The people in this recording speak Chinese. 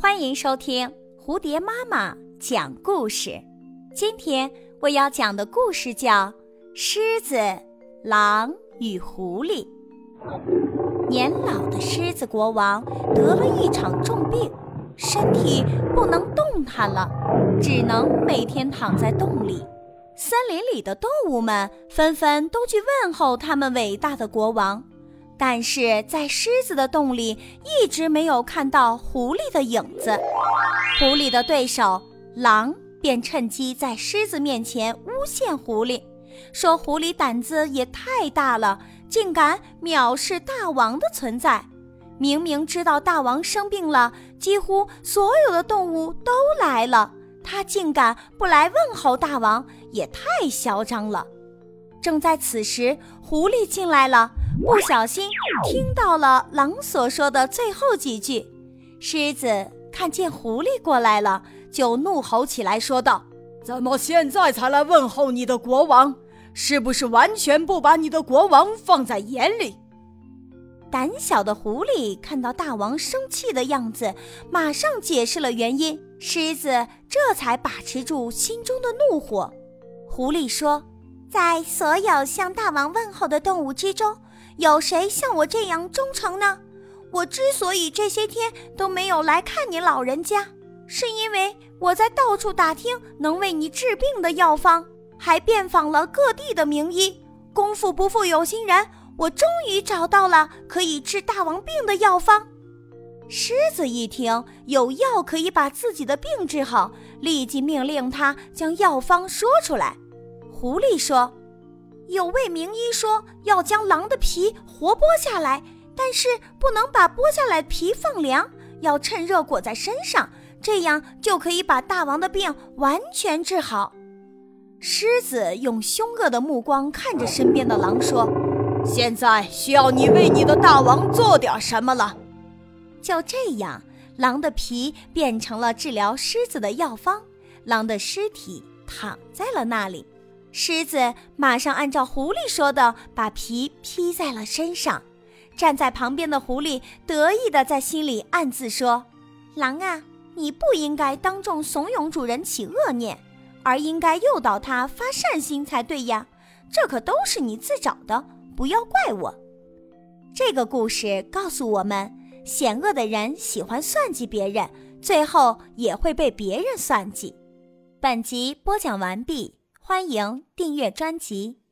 欢迎收听蝴蝶妈妈讲故事。今天我要讲的故事叫《狮子、狼与狐狸》。年老的狮子国王得了一场重病，身体不能动弹了，只能每天躺在洞里。森林里的动物们纷纷都去问候他们伟大的国王。但是在狮子的洞里一直没有看到狐狸的影子，狐狸的对手狼便趁机在狮子面前诬陷狐狸，说狐狸胆子也太大了，竟敢藐视大王的存在。明明知道大王生病了，几乎所有的动物都来了，他竟敢不来问候大王，也太嚣张了。正在此时，狐狸进来了。不小心听到了狼所说的最后几句，狮子看见狐狸过来了，就怒吼起来，说道：“怎么现在才来问候你的国王？是不是完全不把你的国王放在眼里？”胆小的狐狸看到大王生气的样子，马上解释了原因，狮子这才把持住心中的怒火。狐狸说：“在所有向大王问候的动物之中。”有谁像我这样忠诚呢？我之所以这些天都没有来看你老人家，是因为我在到处打听能为你治病的药方，还遍访了各地的名医。功夫不负有心人，我终于找到了可以治大王病的药方。狮子一听有药可以把自己的病治好，立即命令他将药方说出来。狐狸说。有位名医说要将狼的皮活剥下来，但是不能把剥下来皮放凉，要趁热裹在身上，这样就可以把大王的病完全治好。狮子用凶恶的目光看着身边的狼说：“现在需要你为你的大王做点什么了。”就这样，狼的皮变成了治疗狮子的药方，狼的尸体躺在了那里。狮子马上按照狐狸说的，把皮披在了身上。站在旁边的狐狸得意地在心里暗自说：“狼啊，你不应该当众怂恿主人起恶念，而应该诱导他发善心才对呀。这可都是你自找的，不要怪我。”这个故事告诉我们，险恶的人喜欢算计别人，最后也会被别人算计。本集播讲完毕。欢迎订阅专辑。